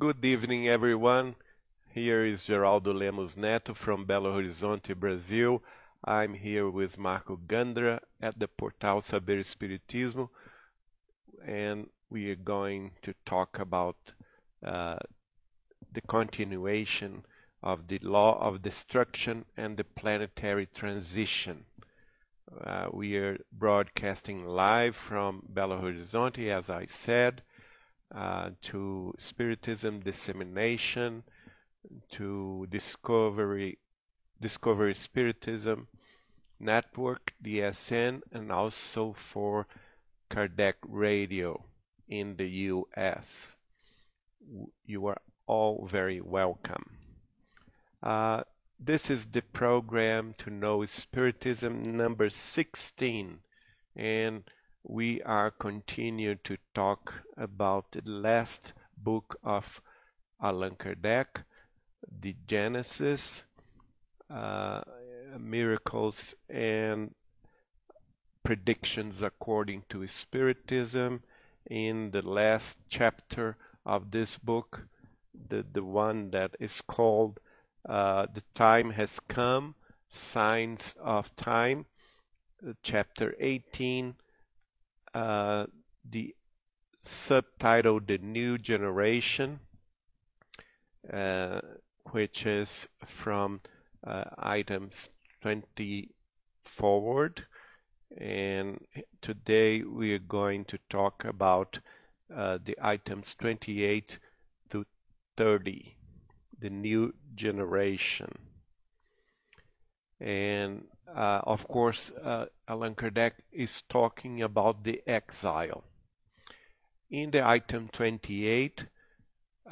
Good evening, everyone. Here is Geraldo Lemos Neto from Belo Horizonte, Brazil. I'm here with Marco Gandra at the Portal Saber Espiritismo, and we are going to talk about uh, the continuation of the law of destruction and the planetary transition. Uh, we are broadcasting live from Belo Horizonte, as I said, uh, to Spiritism dissemination, to Discovery, Discovery Spiritism Network, DSN, and also for Kardec Radio in the US. You are all very welcome. Uh, this is the program to know Spiritism number 16, and we are continuing to talk about the last book of Allan Kardec, the Genesis, uh, miracles and predictions according to Spiritism. In the last chapter of this book, the, the one that is called uh, The Time Has Come, Signs of Time, uh, chapter 18, uh, the subtitle The New Generation, uh, which is from uh, items 20 forward. And today we are going to talk about uh, the items 28 to 30, the new generation. And uh, of course, uh, Allan Kardec is talking about the exile. In the item 28,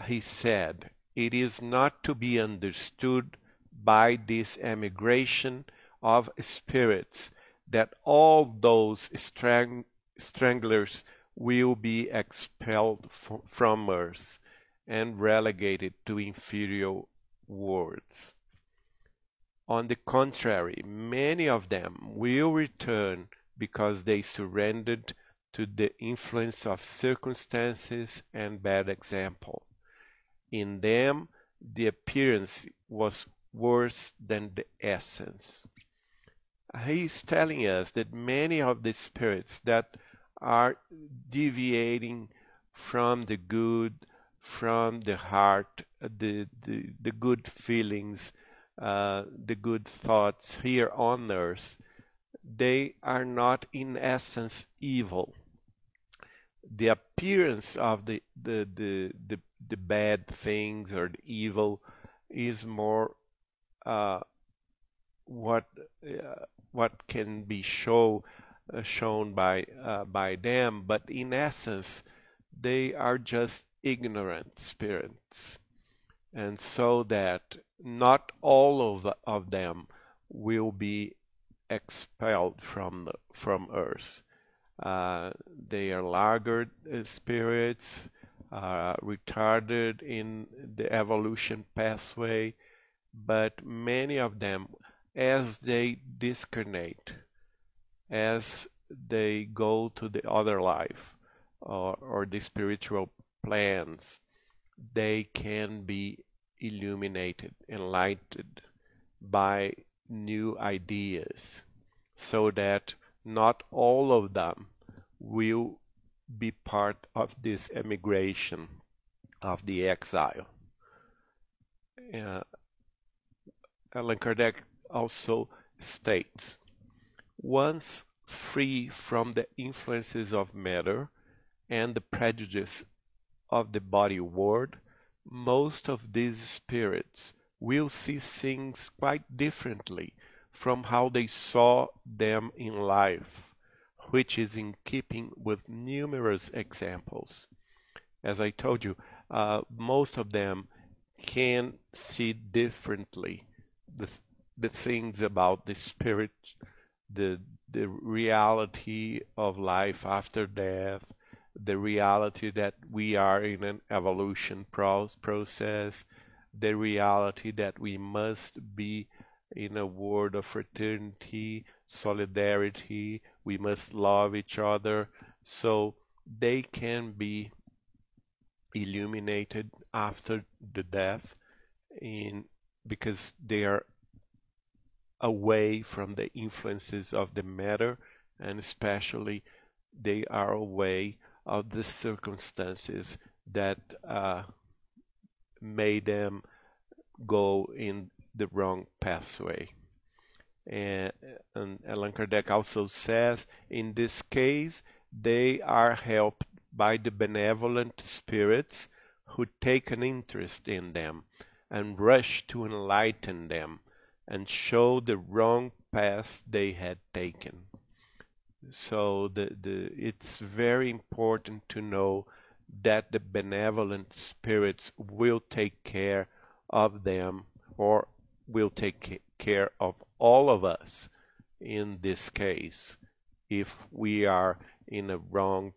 he said, It is not to be understood by this emigration of spirits that all those strang- stranglers will be expelled from earth and relegated to inferior worlds. On the contrary, many of them will return because they surrendered to the influence of circumstances and bad example. In them, the appearance was worse than the essence. He is telling us that many of the spirits that are deviating from the good, from the heart, the, the, the good feelings, uh, the good thoughts here on earth, they are not in essence evil. The appearance of the, the, the, the, the bad things or the evil is more uh, what uh, what can be show uh, shown by uh, by them, but in essence, they are just ignorant spirits, and so that not all of of them will be expelled from the, from Earth. Uh, they are laggard spirits, retarded in the evolution pathway but many of them, as they discarnate, as they go to the other life or, or the spiritual plans, they can be illuminated, enlightened by new ideas, so that not all of them will be part of this emigration of the exile. Uh, Allan Kardec also states once free from the influences of matter and the prejudice of the body world, most of these spirits will see things quite differently from how they saw them in life, which is in keeping with numerous examples. As I told you, uh, most of them can see differently the the things about the spirit, the the reality of life after death, the reality that we are in an evolution pro- process, the reality that we must be in a world of fraternity, solidarity, we must love each other. So they can be illuminated after the death in because they are away from the influences of the matter and especially they are away of the circumstances that uh, made them go in the wrong pathway. And, and Allan Kardec also says, in this case, they are helped by the benevolent spirits who take an interest in them and rush to enlighten them and show the wrong path they had taken. So the, the, it's very important to know that the benevolent spirits will take care of them or will take care of all of us in this case if we are in a wrong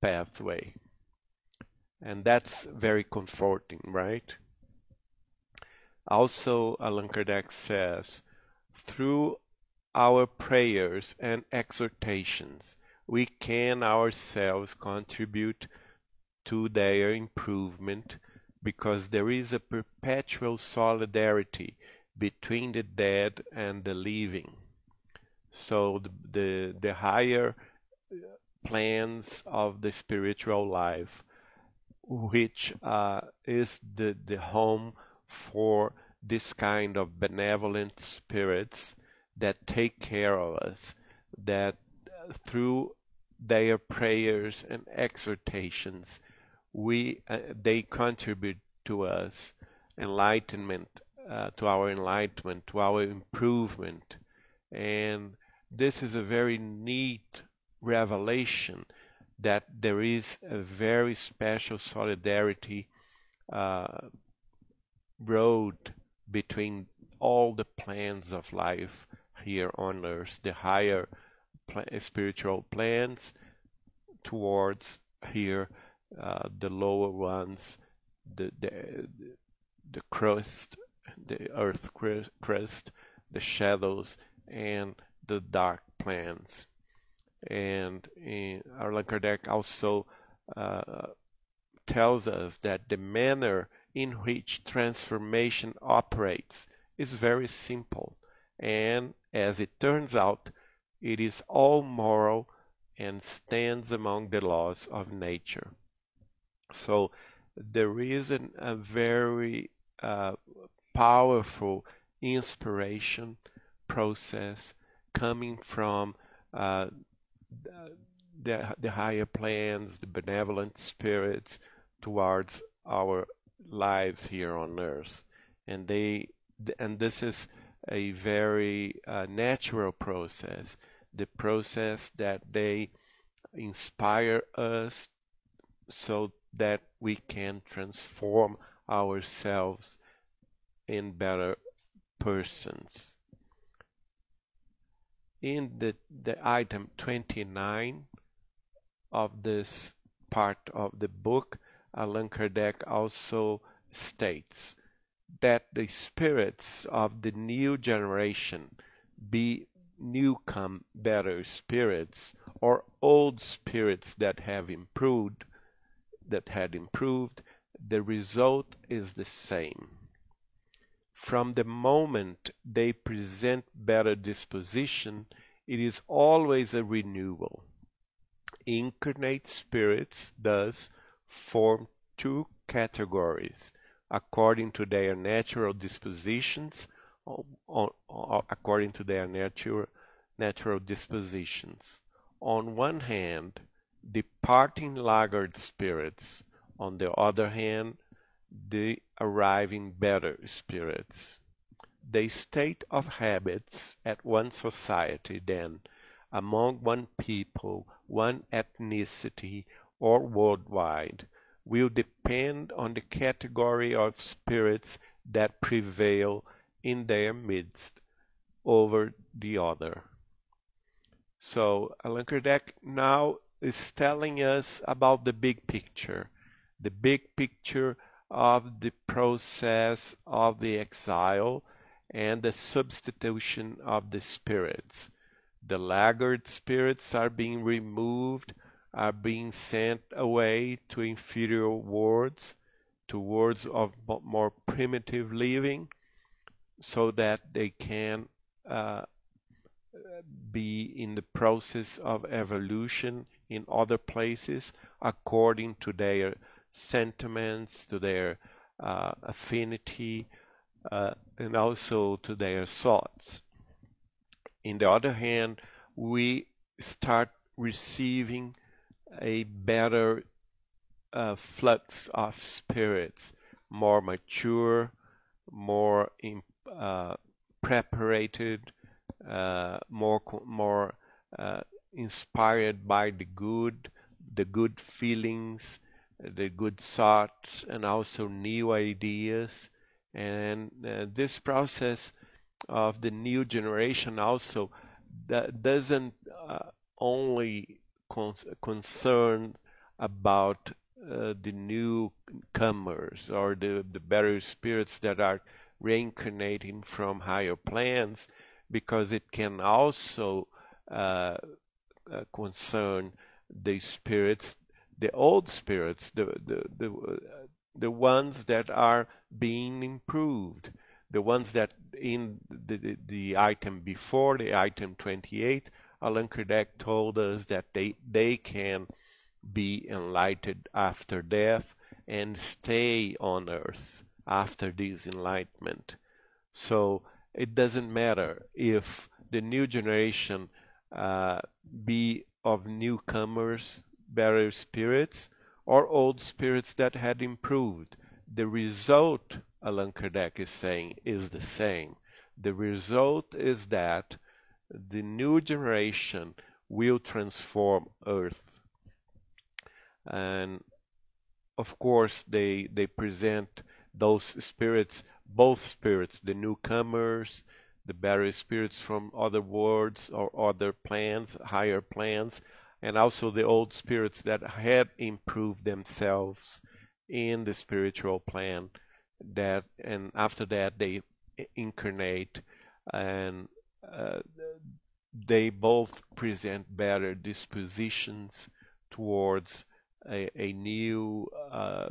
pathway. And that's very comforting, right? Also, Allan Kardec says, through our prayers and exhortations, we can ourselves contribute to their improvement because there is a perpetual solidarity between the dead and the living. So the, the, the higher plans of the spiritual life, which uh, is the, the home for this kind of benevolent spirits that take care of us, that through their prayers and exhortations, we uh, they contribute to us enlightenment, uh, to our enlightenment, to our improvement, and this is a very neat revelation that there is a very special solidarity uh, road between all the plans of life here on earth, the higher spiritual plans towards here uh, the lower ones, the, the the crust, the earth crust, the shadows, and the dark plans. And in, Allan Kardec also uh, tells us that the manner in which transformation operates is very simple. And as it turns out, it is all moral and stands among the laws of nature. So there is an, a very uh, powerful inspiration process coming from uh, the, the higher plans, the benevolent spirits towards our lives here on earth. And they and this is a very uh, natural process, the process that they inspire us so that we can transform ourselves in better persons. In the, the item 29 of this part of the book, Allan Kardec also states that the spirits of the new generation be newcome better spirits or old spirits that have improved that had improved, the result is the same. From the moment they present better disposition, it is always a renewal. Incarnate spirits thus form two categories according to their natural dispositions, according to their natural natural dispositions. On one hand, departing laggard spirits, on the other hand, the arriving better spirits. The state of habits at one society, then, among one people, one ethnicity, or worldwide, will depend on the category of spirits that prevail in their midst over the other. So Allan Kardec now is telling us about the big picture, the big picture of the process of the exile and the substitution of the spirits. The laggard spirits are being removed are being sent away to inferior worlds, to worlds of more primitive living, so that they can uh, be in the process of evolution in other places according to their sentiments, to their uh, affinity, uh, and also to their thoughts. In the other hand, we start receiving a better uh, flux of spirits, more mature, more in, uh, preparated, uh, more more uh, inspired by the good, the good feelings, the good thoughts, and also new ideas. And uh, this process of the new generation also doesn't uh, only con concern about uh, the newcomers or the, the better spirits that are reincarnating from higher plans, because it can also uh, uh, concern the spirits, the old spirits, the the the, the ones that are being improved, the ones that in the, the, the item before the item 28, Allan Kardec told us that they they can be enlightened after death and stay on earth after this enlightenment. So it doesn't matter if the new generation uh, be of newcomers, better spirits, or old spirits that had improved. The result, Allan Kardec is saying, is the same. The result is that the new generation will transform Earth. And of course, they, they present those spirits both spirits, the newcomers, the better spirits from other worlds or other plans, higher plans, and also the old spirits that had improved themselves in the spiritual plan that and after that they incarnate and they both present better dispositions towards a, a new uh,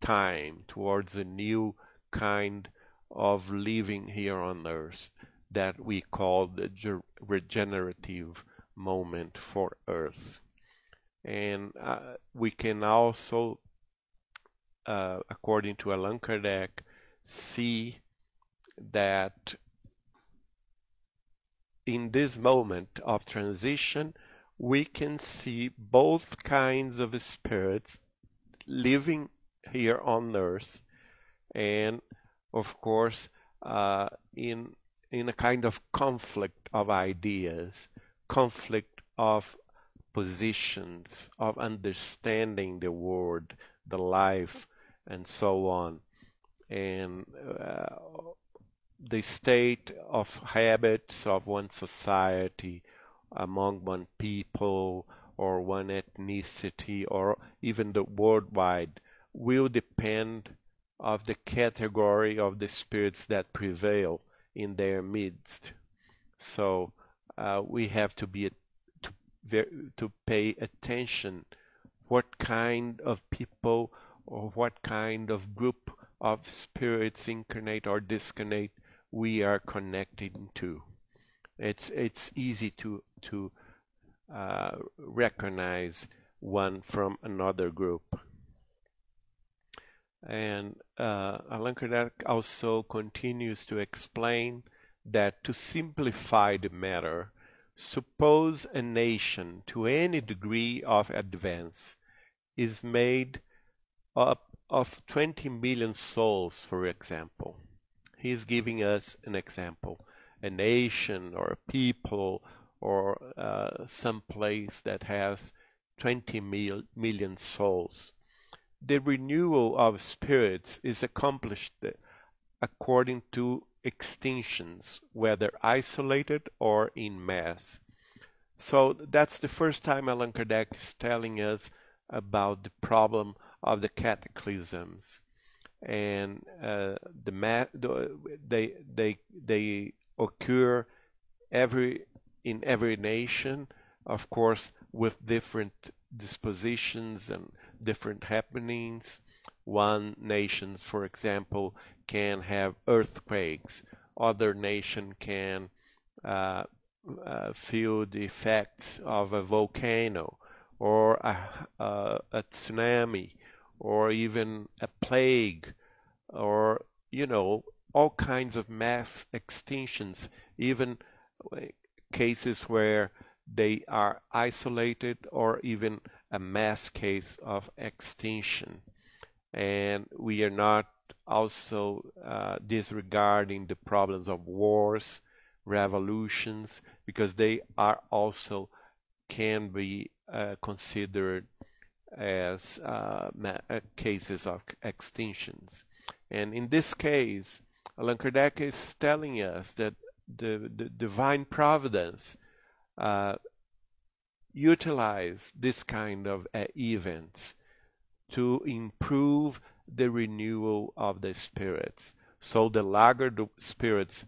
time towards a new kind of living here on earth that we call the regenerative moment for earth. And uh, we can also, uh, according to Allan Kardec, see that in this moment of transition, we can see both kinds of spirits living here on earth and of course, uh, in in a kind of conflict of ideas, conflict of positions, of understanding the world, the life, and so on, and uh, the state of habits of one society among one people or one ethnicity or even the worldwide will depend of the category of the spirits that prevail in their midst. So uh, we have to be to to pay attention what kind of people or what kind of group of spirits incarnate or discarnate we are connecting to. It's it's easy to to uh, recognize one from another group. And uh, Allan Kardec also continues to explain that to simplify the matter, suppose a nation to any degree of advance is made up of 20 million souls, for example. He's giving us an example. A nation or a people or uh, some place that has 20 mil million souls the renewal of spirits is accomplished according to extinctions, whether isolated or in mass. So that's the first time Allan Kardec is telling us about the problem of the cataclysms, and uh, the, ma- the they they they occur every in every nation, of course, with different dispositions and different happenings. One nation, for example, can have earthquakes. Other nation can uh, uh, feel the effects of a volcano or a, a, a tsunami or even a plague or you know all kinds of mass extinctions even cases where they are isolated or even a mass case of extinction. And we are not also uh, disregarding the problems of wars revolutions because they are also can be uh, considered as uh, uh, cases of extinctions. And in this case, Allan Kardec is telling us that the, the divine providence uh, utilize this kind of uh, events to improve the renewal of the spirits. So the laggard spirits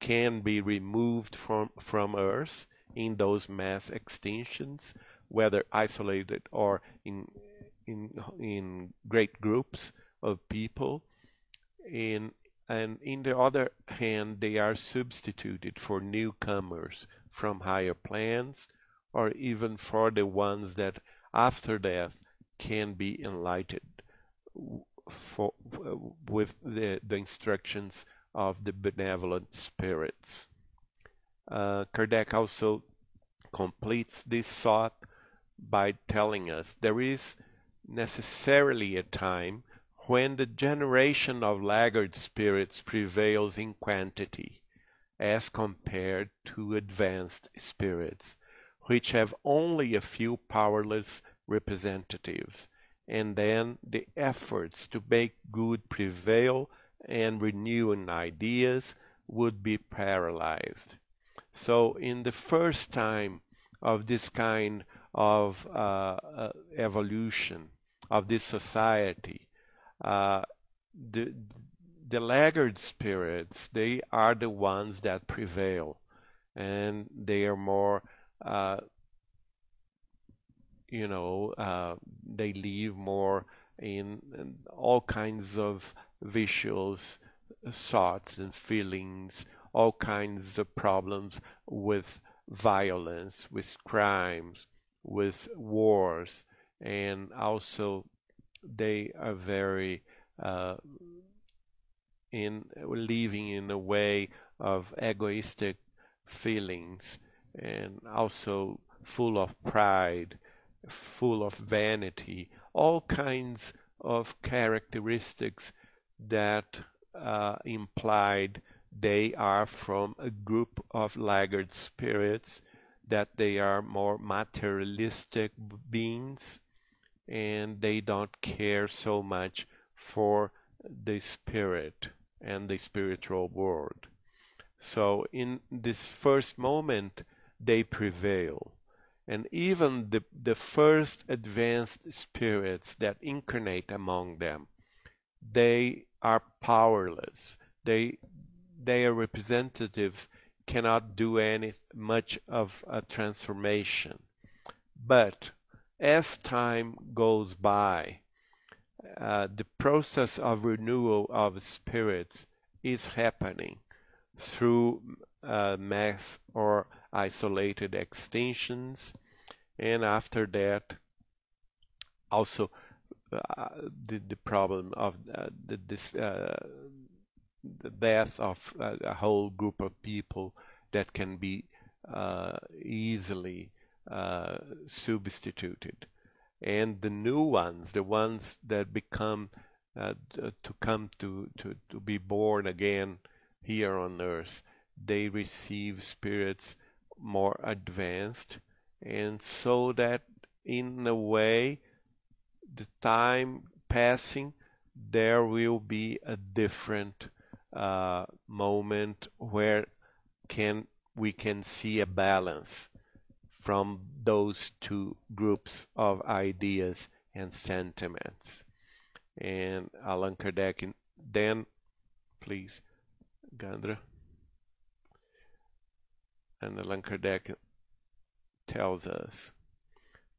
can be removed from, from Earth in those mass extinctions, whether isolated or in, in, in great groups of people. In, and in the other hand, they are substituted for newcomers from higher planes or even for the ones that after death can be enlightened for, with the, the instructions of the benevolent spirits. Uh, Kardec also completes this thought by telling us there is necessarily a time when the generation of laggard spirits prevails in quantity as compared to advanced spirits, which have only a few powerless representatives, and then the efforts to make good prevail and renewing ideas would be paralyzed. So, in the first time of this kind of uh, uh, evolution of this society, uh, the the laggard spirits they are the ones that prevail, and they are more. You know, uh, they live more in, in all kinds of visuals, thoughts, and feelings, all kinds of problems with violence, with crimes, with wars, and also they are very uh, in living in a way of egoistic feelings and also full of pride, full of vanity, all kinds of characteristics that uh, implied they are from a group of laggard spirits, that they are more materialistic beings, and they don't care so much for the spirit and the spiritual world. So, in this first moment, they prevail. And even the, the first advanced spirits that incarnate among them, they are powerless. They, they are representatives cannot do any much of a transformation. But as time goes by, uh, the process of renewal of spirits is happening through uh, mass or isolated extinctions, and after that, also uh, the, the problem of uh, the, this, uh, the death of a whole group of people that can be easily substituted. And the new ones, the ones that become uh, to come to, to, to be born again here on earth, they receive spirits more advanced, and so that in a way the time passing, there will be a different uh, moment where can we can see a balance from those two groups of ideas and sentiments. And Allan Kardec then, please, Gandra. And Allan Kardec tells us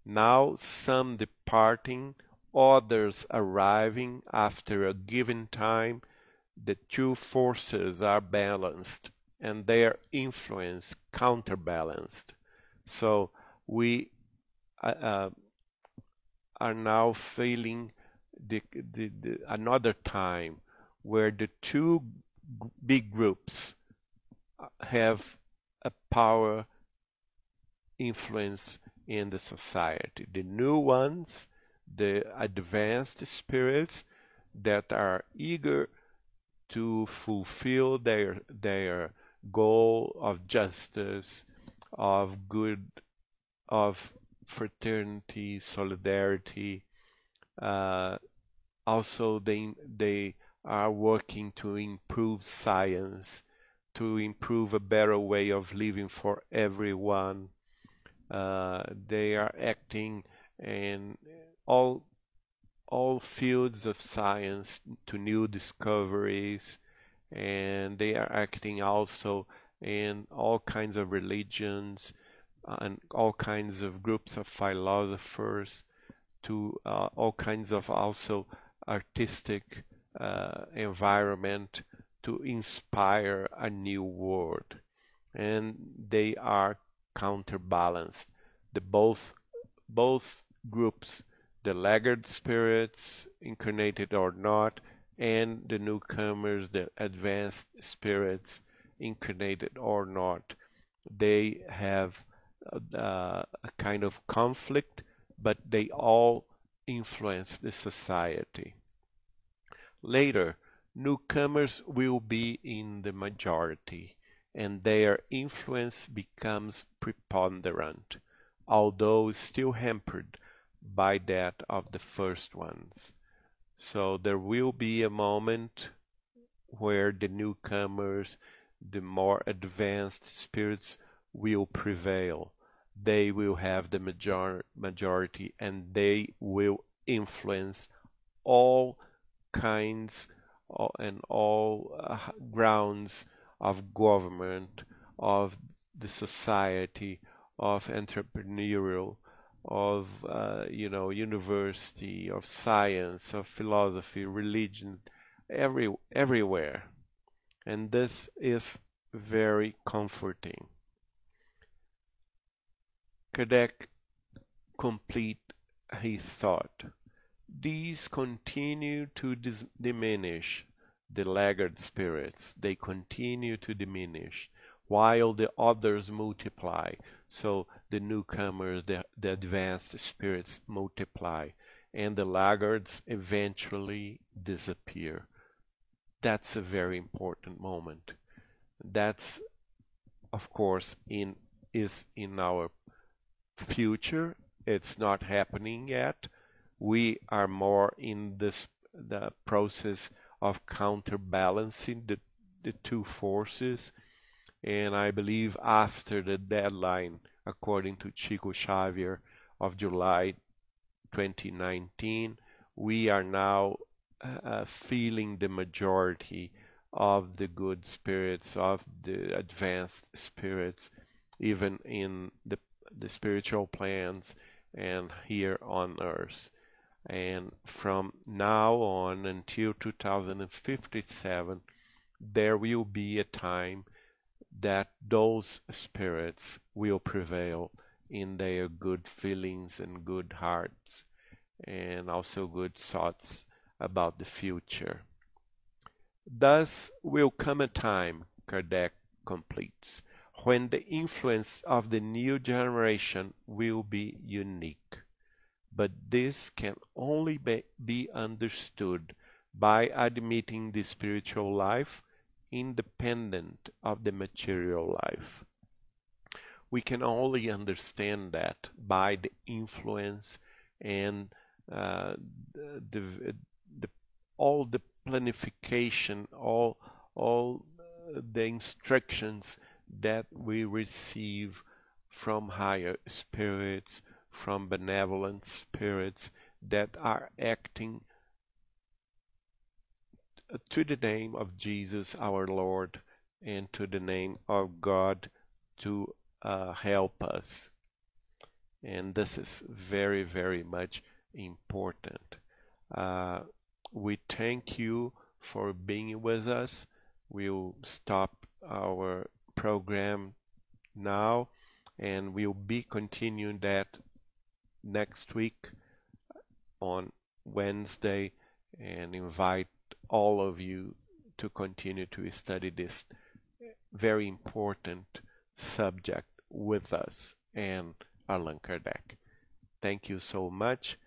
Now some departing, others arriving after a given time, the two forces are balanced and their influence counterbalanced. So we uh, uh, are now feeling the, the, the, another time where the two big groups uh, have a power influence in the society. The new ones, the advanced spirits that are eager to fulfill their their goal of justice, of good, of fraternity, solidarity. Uh, also, they they are working to improve science, to improve a better way of living for everyone. Uh, they are acting in all all fields of science to new discoveries, and they are acting also in all kinds of religions and all kinds of groups of philosophers to uh, all kinds of also artistic uh, environment to inspire a new world. And they are counterbalanced. The both both groups the laggard spirits, incarnated or not, and the newcomers, the advanced spirits, incarnated or not. They have uh, a kind of conflict, but they all influence the society. Later, newcomers will be in the majority, and their influence becomes preponderant, although still hampered by that of the first ones. So there will be a moment where the newcomers, the more advanced spirits will prevail. They will have the major majority and they will influence all kinds and all uh, grounds of government, of the society, of entrepreneurial of uh, you know university of science of philosophy religion every everywhere. And this is very comforting. Kardec complete his thought. These continue to diminish the laggard spirits. They continue to diminish while the others multiply so the newcomers, the, the advanced spirits multiply, and the laggards eventually disappear. That's a very important moment. That's, of course, in is in our future. It's not happening yet. We are more in this the process of counterbalancing the the two forces and I believe after the deadline, according to Chico Xavier of July 2019, we are now uh, feeling the majority of the good spirits, of the advanced spirits, even in the, the spiritual plans and here on earth. And from now on until 2057, there will be a time that those spirits will prevail in their good feelings and good hearts and also good thoughts about the future. Thus will come a time, Kardec completes, when the influence of the new generation will be unique. But this can only be, be understood by admitting the spiritual life independent of the material life. We can only understand that by the influence and uh, the, the, all the planification, all all the instructions that we receive from higher spirits, from benevolent spirits that are acting to the name of Jesus our Lord and to the name of God to uh, help us. and this is very, very much important. Uh, we thank you for being with us. We'll stop our program now and we'll be continuing that next week on Wednesday and invite all of you to continue to study this very important subject with us and Allan Kardec. Thank you so much.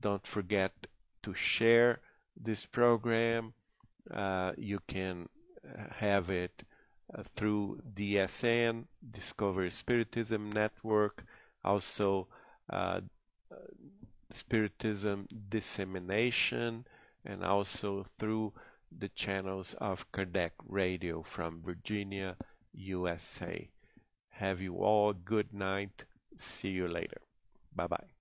Don't forget to share this program. Uh, you can uh, have it uh, through DSN, Discover Spiritism Network, also uh, Spiritism Dissemination, and also through the channels of Kardec Radio from Virginia, USA. Have you all a good night. See you later. Bye bye.